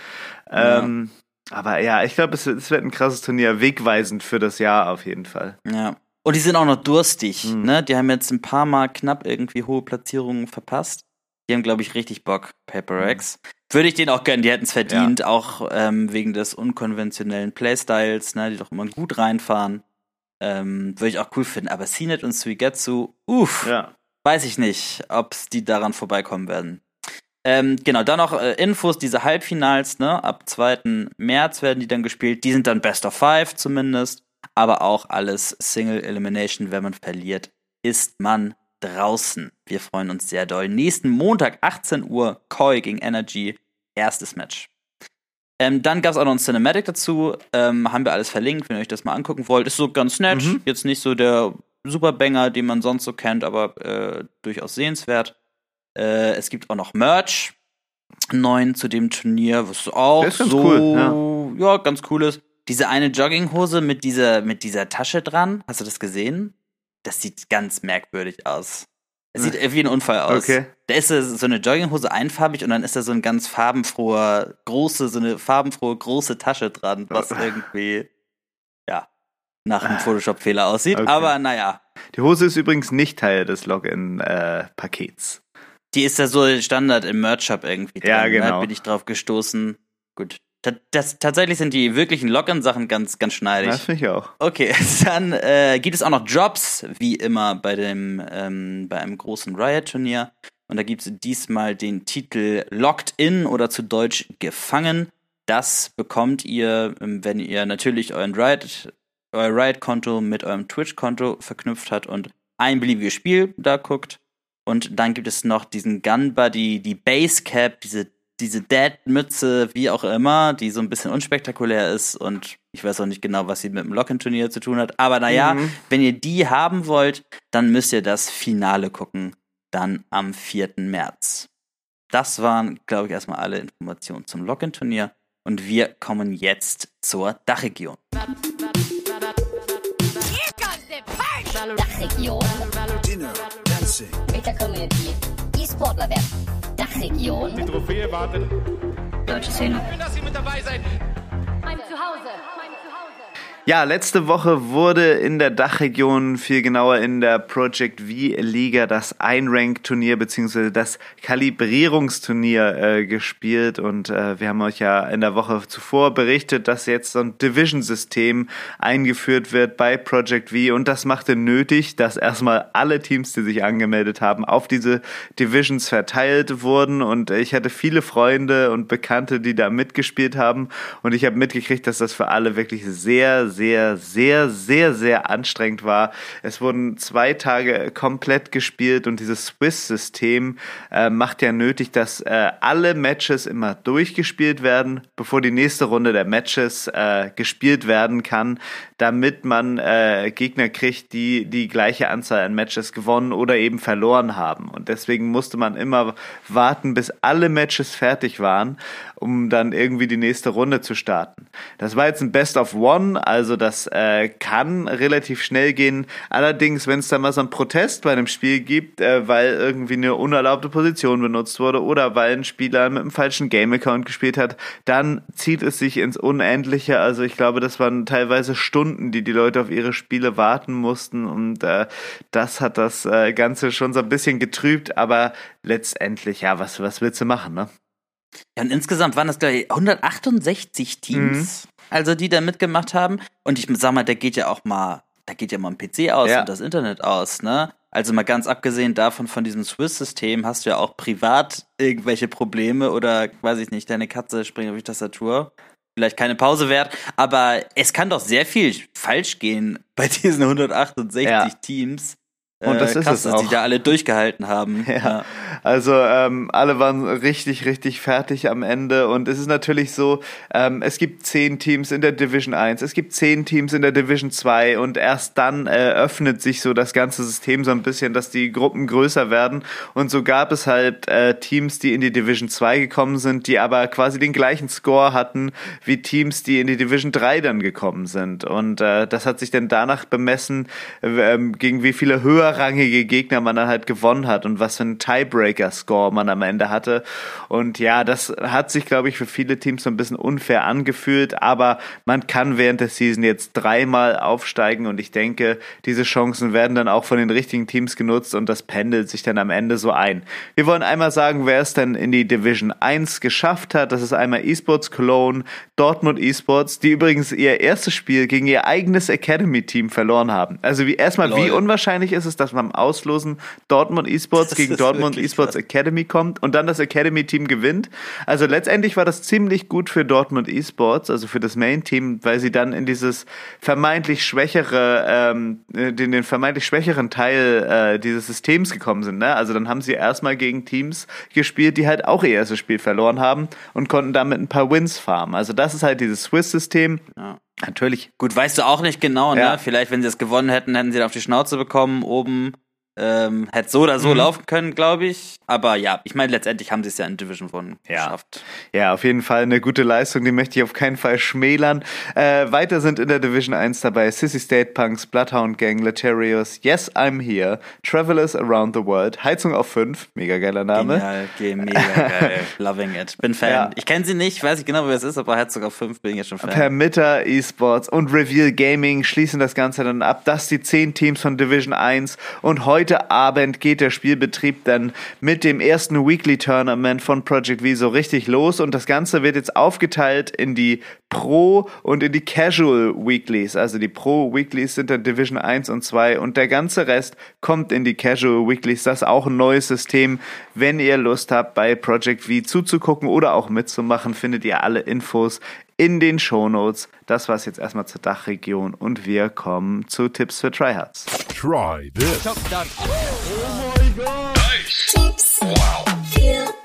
Ja. Ähm, aber ja, ich glaube, es, es, wird ein krasses Turnier, wegweisend für das Jahr auf jeden Fall. Ja. Und die sind auch noch durstig, mhm. ne? Die haben jetzt ein paar Mal knapp irgendwie hohe Platzierungen verpasst. Die haben, glaube ich, richtig Bock, Paper X. Mhm. Würde ich denen auch gönnen, die hätten es verdient, ja. auch ähm, wegen des unkonventionellen Playstyles, ne, die doch immer gut reinfahren. Ähm, Würde ich auch cool finden. Aber CNET und Suigetsu, uff, ja. weiß ich nicht, ob die daran vorbeikommen werden. Ähm, genau, dann noch äh, Infos, diese Halbfinals, ne? Ab 2. März werden die dann gespielt. Die sind dann Best of Five zumindest aber auch alles Single Elimination. Wenn man verliert, ist man draußen. Wir freuen uns sehr doll. Nächsten Montag, 18 Uhr, Koi gegen Energy, erstes Match. Ähm, dann gab es auch noch ein Cinematic dazu. Ähm, haben wir alles verlinkt, wenn ihr euch das mal angucken wollt. Ist so ganz nett. Mhm. Jetzt nicht so der Superbanger, den man sonst so kennt, aber äh, durchaus sehenswert. Äh, es gibt auch noch Merch. Neuen zu dem Turnier, was auch so cool, ja. ja. ganz cool ist. Diese eine Jogginghose mit dieser, mit dieser Tasche dran, hast du das gesehen? Das sieht ganz merkwürdig aus. Es sieht wie ein Unfall aus. Okay. Da ist so eine Jogginghose einfarbig und dann ist da so ein ganz farbenfroher, große, so eine farbenfrohe, große Tasche dran, was irgendwie, ja, nach einem Photoshop-Fehler aussieht. Okay. Aber naja. Die Hose ist übrigens nicht Teil des Login-Pakets. Äh, Die ist ja so Standard im Merch-Shop irgendwie drin. Ja, ne? genau. Da bin ich drauf gestoßen. Gut, das, tatsächlich sind die wirklichen Lockern-Sachen ganz, ganz schneidig. Das finde ich auch. Okay, dann äh, gibt es auch noch Jobs, wie immer bei dem, ähm, bei einem großen Riot-Turnier. Und da gibt es diesmal den Titel Locked In oder zu Deutsch Gefangen. Das bekommt ihr, ähm, wenn ihr natürlich euren Riot, euer Riot-Konto mit eurem Twitch-Konto verknüpft habt und ein beliebiges Spiel da guckt. Und dann gibt es noch diesen Gun Buddy, die Base Cap, diese diese Dad-Mütze, wie auch immer, die so ein bisschen unspektakulär ist und ich weiß auch nicht genau, was sie mit dem Locken-Turnier zu tun hat. Aber naja, mhm. wenn ihr die haben wollt, dann müsst ihr das Finale gucken. Dann am 4. März. Das waren, glaube ich, erstmal alle Informationen zum Locken-Turnier. Und wir kommen jetzt zur Dachregion. Hier Dachregion. Dinner, dancing. Mit der Community. E-Sportler werden. Dachregion. Die Trophäe wartet. Deutsche Szene. Schön, dass ihr mit dabei seid. Mein Zuhause. Mein Zuhause. Ja, letzte Woche wurde in der Dachregion, viel genauer in der Project V-Liga, das Einrank-Turnier bzw. das Kalibrierungsturnier äh, gespielt. Und äh, wir haben euch ja in der Woche zuvor berichtet, dass jetzt so ein Division-System eingeführt wird bei Project V. Und das machte nötig, dass erstmal alle Teams, die sich angemeldet haben, auf diese Divisions verteilt wurden. Und ich hatte viele Freunde und Bekannte, die da mitgespielt haben. Und ich habe mitgekriegt, dass das für alle wirklich sehr, sehr, sehr, sehr, sehr anstrengend war. Es wurden zwei Tage komplett gespielt und dieses Swiss-System äh, macht ja nötig, dass äh, alle Matches immer durchgespielt werden, bevor die nächste Runde der Matches äh, gespielt werden kann, damit man äh, Gegner kriegt, die die gleiche Anzahl an Matches gewonnen oder eben verloren haben. Und deswegen musste man immer warten, bis alle Matches fertig waren, um dann irgendwie die nächste Runde zu starten. Das war jetzt ein Best of One, also das äh, kann relativ schnell gehen. Allerdings, wenn es da mal so einen Protest bei einem Spiel gibt, äh, weil irgendwie eine unerlaubte Position benutzt wurde oder weil ein Spieler mit einem falschen Game-Account gespielt hat, dann zieht es sich ins Unendliche. Also ich glaube, das waren teilweise Stunden, die die Leute auf ihre Spiele warten mussten und äh, das hat das äh, Ganze schon so ein bisschen getrübt, aber letztendlich, ja, was, was willst du machen, ne? Ja, und insgesamt waren das, glaube ich, 168 Teams, also die da mitgemacht haben. Und ich sag mal, da geht ja auch mal, da geht ja mal ein PC aus Ja. und das Internet aus, ne? Also mal ganz abgesehen davon, von diesem Swiss-System, hast du ja auch privat irgendwelche Probleme oder, weiß ich nicht, deine Katze springt auf die Tastatur. Vielleicht keine Pause wert, aber es kann doch sehr viel falsch gehen bei diesen 168 Ja. Teams. Und das Äh, ist krass, es dass auch. die da alle durchgehalten haben. Ja, also ähm, alle waren richtig, richtig fertig am Ende. Und es ist natürlich so, ähm, es gibt zehn Teams in der Division 1, es gibt zehn Teams in der Division 2 und erst dann äh, öffnet sich so das ganze System so ein bisschen, dass die Gruppen größer werden. Und so gab es halt äh, Teams, die in die Division 2 gekommen sind, die aber quasi den gleichen Score hatten wie Teams, die in die Division 3 dann gekommen sind. Und äh, das hat sich dann danach bemessen, ähm, gegen wie viele höherrangige Gegner man dann halt gewonnen hat und was für einen Tiebreaker-Score man am Ende hatte. Und ja, das hat sich, glaube ich, für viele Teams so ein bisschen unfair angefühlt, aber man kann während der Season jetzt dreimal aufsteigen und ich denke, diese Chancen werden dann auch von den richtigen Teams genutzt und das pendelt sich dann am Ende so ein. Wir wollen einmal sagen, wer es denn in die Division 1 geschafft hat. Das ist einmal Esports Cologne, Dortmund Esports, die übrigens ihr erstes Spiel gegen ihr eigenes Academy-Team verloren haben. Also wie erstmal, wie Lol. unwahrscheinlich ist es, dass man Auslosen Dortmund Esports Das gegen Dortmund Esports krass. Academy kommt und dann das Academy-Team gewinnt. Also letztendlich war das ziemlich gut für Dortmund Esports, also für das Main-Team, weil sie dann in dieses vermeintlich schwächere, ähm, äh, den, den vermeintlich schwächeren Teil äh, dieses Systems gekommen sind. Ne? Also dann haben sie erstmal gegen Teams gespielt, die halt auch ihr erstes Spiel verloren haben und konnten damit ein paar Wins farmen. Also das ist halt dieses Swiss-System. Ja. Natürlich. Gut, weißt du auch nicht genau, ne? Ja. Vielleicht, wenn sie es gewonnen hätten, hätten sie dann auf die Schnauze bekommen, oben. Ähm, hätte so oder Mhm. so laufen können, glaube ich. Aber ja, ich meine, letztendlich haben sie es ja in Division One Ja. geschafft. Ja, auf jeden Fall eine gute Leistung, die möchte ich auf keinen Fall schmälern. Äh, weiter sind in der Division 1 dabei Sissy State Punks, Bloodhound Gang, Letarius, Yes, I'm Here, Travelers Around the World, Heizung auf 5, mega geiler Name. Genial, ge- mega geil. Loving it. Bin Fan. Ja. Ich kenne sie nicht, weiß nicht genau, wer es ist, aber Herzog auf 5 bin ich jetzt schon Fan. Permitter Esports und Reveal Gaming schließen das Ganze dann ab. Das die 10 Teams von Division 1 und heute Abend geht der Spielbetrieb dann mit dem ersten Weekly Tournament von Project V so richtig los. Und das Ganze wird jetzt aufgeteilt in die Pro und in die Casual Weeklies. Also die Pro Weeklies sind dann Division 1 und 2 und der ganze Rest kommt in die Casual Weeklies. Das ist auch ein neues System. Wenn ihr Lust habt, bei Project V zuzugucken oder auch mitzumachen, findet ihr alle Infos in den Shownotes. Das war's jetzt erstmal zur Dachregion und wir kommen zu Tipps für Tryhards. Try this. Tips für Tryhards.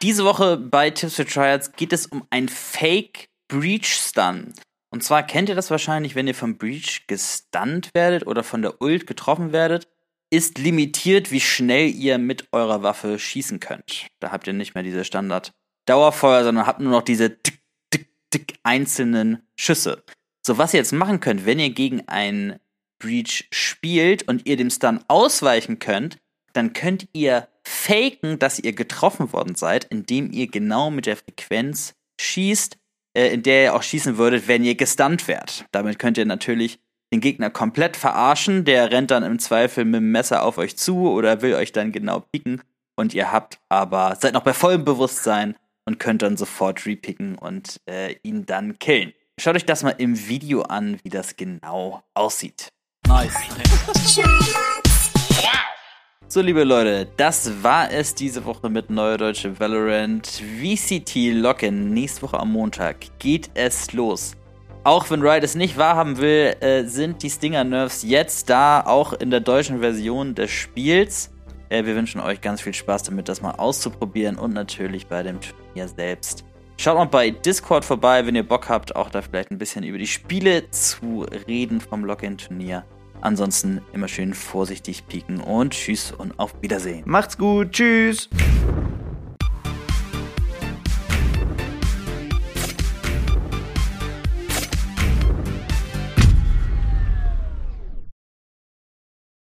Diese Woche bei Tips für Tryouts geht es um ein Fake Breach Stun. Und zwar kennt ihr das wahrscheinlich, wenn ihr vom Breach gestunt werdet oder von der Ult getroffen werdet, ist limitiert, wie schnell ihr mit eurer Waffe schießen könnt. Da habt ihr nicht mehr diese Standard Dauerfeuer, sondern habt nur noch diese Tick, einzelnen Schüsse. So, was ihr jetzt machen könnt, wenn ihr gegen einen Breach spielt und ihr dem Stun ausweichen könnt, dann könnt ihr faken, dass ihr getroffen worden seid, indem ihr genau mit der Frequenz schießt, äh, in der ihr auch schießen würdet, wenn ihr gestunt wärt. Damit könnt ihr natürlich den Gegner komplett verarschen, der rennt dann im Zweifel mit dem Messer auf euch zu oder will euch dann genau picken und ihr habt aber, seid noch bei vollem Bewusstsein und könnt dann sofort repicken und äh, ihn dann killen. Schaut euch das mal im Video an, wie das genau aussieht. Nice. So, liebe Leute, das war es diese Woche mit Neue Deutsche Valorant. VCT Locken. Nächste Woche am Montag geht es los. Auch wenn Riot es nicht wahrhaben will, äh, sind die Stinger-Nerves jetzt da, auch in der deutschen Version des Spiels. Äh, wir wünschen euch ganz viel Spaß damit, das mal auszuprobieren und natürlich bei dem Turnier selbst. Schaut mal bei Discord vorbei, wenn ihr Bock habt, auch da vielleicht ein bisschen über die Spiele zu reden vom Login-Turnier. Ansonsten immer schön vorsichtig pieken und tschüss und auf Wiedersehen. Macht's gut, tschüss.